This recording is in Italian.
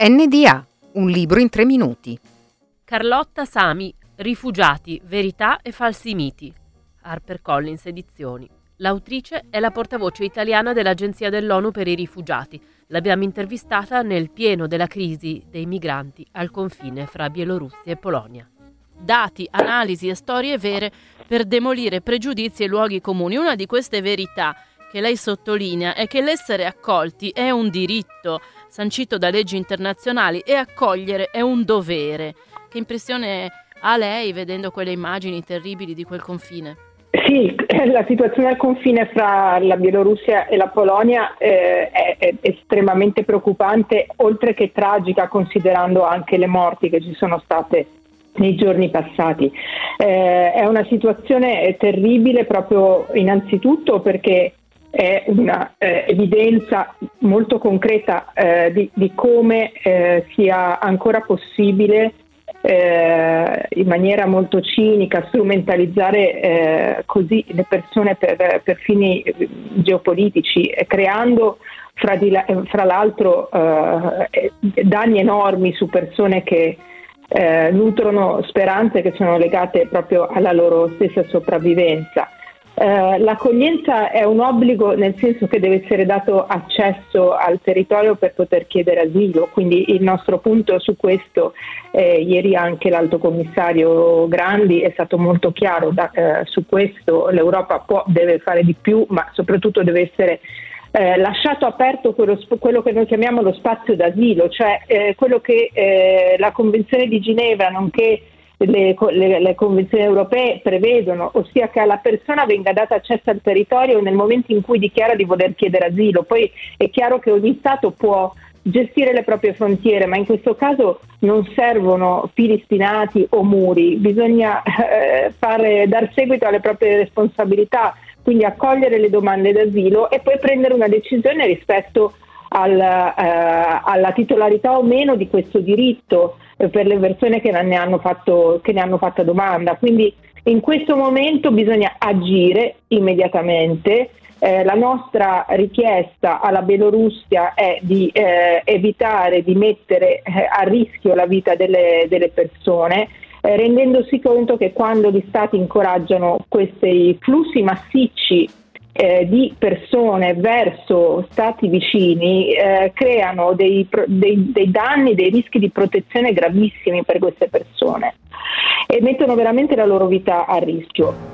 NDA, un libro in tre minuti. Carlotta Sami, Rifugiati, verità e falsi miti. HarperCollins Edizioni. L'autrice è la portavoce italiana dell'Agenzia dell'ONU per i rifugiati. L'abbiamo intervistata nel pieno della crisi dei migranti al confine fra Bielorussia e Polonia. Dati, analisi e storie vere per demolire pregiudizi e luoghi comuni. Una di queste verità che lei sottolinea è che l'essere accolti è un diritto sancito da leggi internazionali e accogliere è un dovere. Che impressione ha lei vedendo quelle immagini terribili di quel confine? Sì, la situazione al confine fra la Bielorussia e la Polonia eh, è, è, estremamente preoccupante, oltre che tragica, considerando anche le morti che ci sono state nei giorni passati. Eh, è una situazione terribile proprio innanzitutto perché è una eh, molto concreta eh, di, di, come eh, sia ancora possibile eh, in maniera molto cinica strumentalizzare eh, così le persone per, per fini geopolitici, creando fra, di, fra l'altro eh, danni enormi su persone che nutrono speranze che sono legate proprio alla loro stessa sopravvivenza. Eh, l'accoglienza è un obbligo nel senso che deve essere dato accesso al territorio per poter chiedere asilo, quindi il nostro punto su questo, eh, ieri anche l'alto commissario Grandi è stato molto chiaro da, eh, su questo, l'Europa può, deve fare di più, ma soprattutto deve essere eh, lasciato aperto quello, quello, che noi chiamiamo lo spazio d'asilo, cioè eh, quello che eh, la Convenzione di Ginevra, nonché le, le, le, convenzioni europee prevedono, ossia che alla persona venga dato accesso al territorio nel momento in cui dichiara di voler chiedere asilo. Poi è chiaro che ogni Stato può gestire le proprie frontiere, ma in questo caso non servono fili spinati o muri, bisogna eh, fare, dar seguito alle proprie responsabilità, quindi accogliere le domande d'asilo e poi prendere una decisione rispetto al, eh, alla titolarità o meno di questo diritto eh, per le persone che ne, hanno fatto, che ne hanno fatto domanda. Quindi in questo momento bisogna agire immediatamente. Eh, la nostra richiesta alla Bielorussia è di eh, evitare di mettere eh, a rischio la vita delle, delle persone, eh, rendendosi conto che quando gli Stati incoraggiano questi flussi massicci eh, di persone verso stati vicini eh, creano dei, dei, dei danni, dei rischi di protezione gravissimi per queste persone e mettono veramente la loro vita a rischio.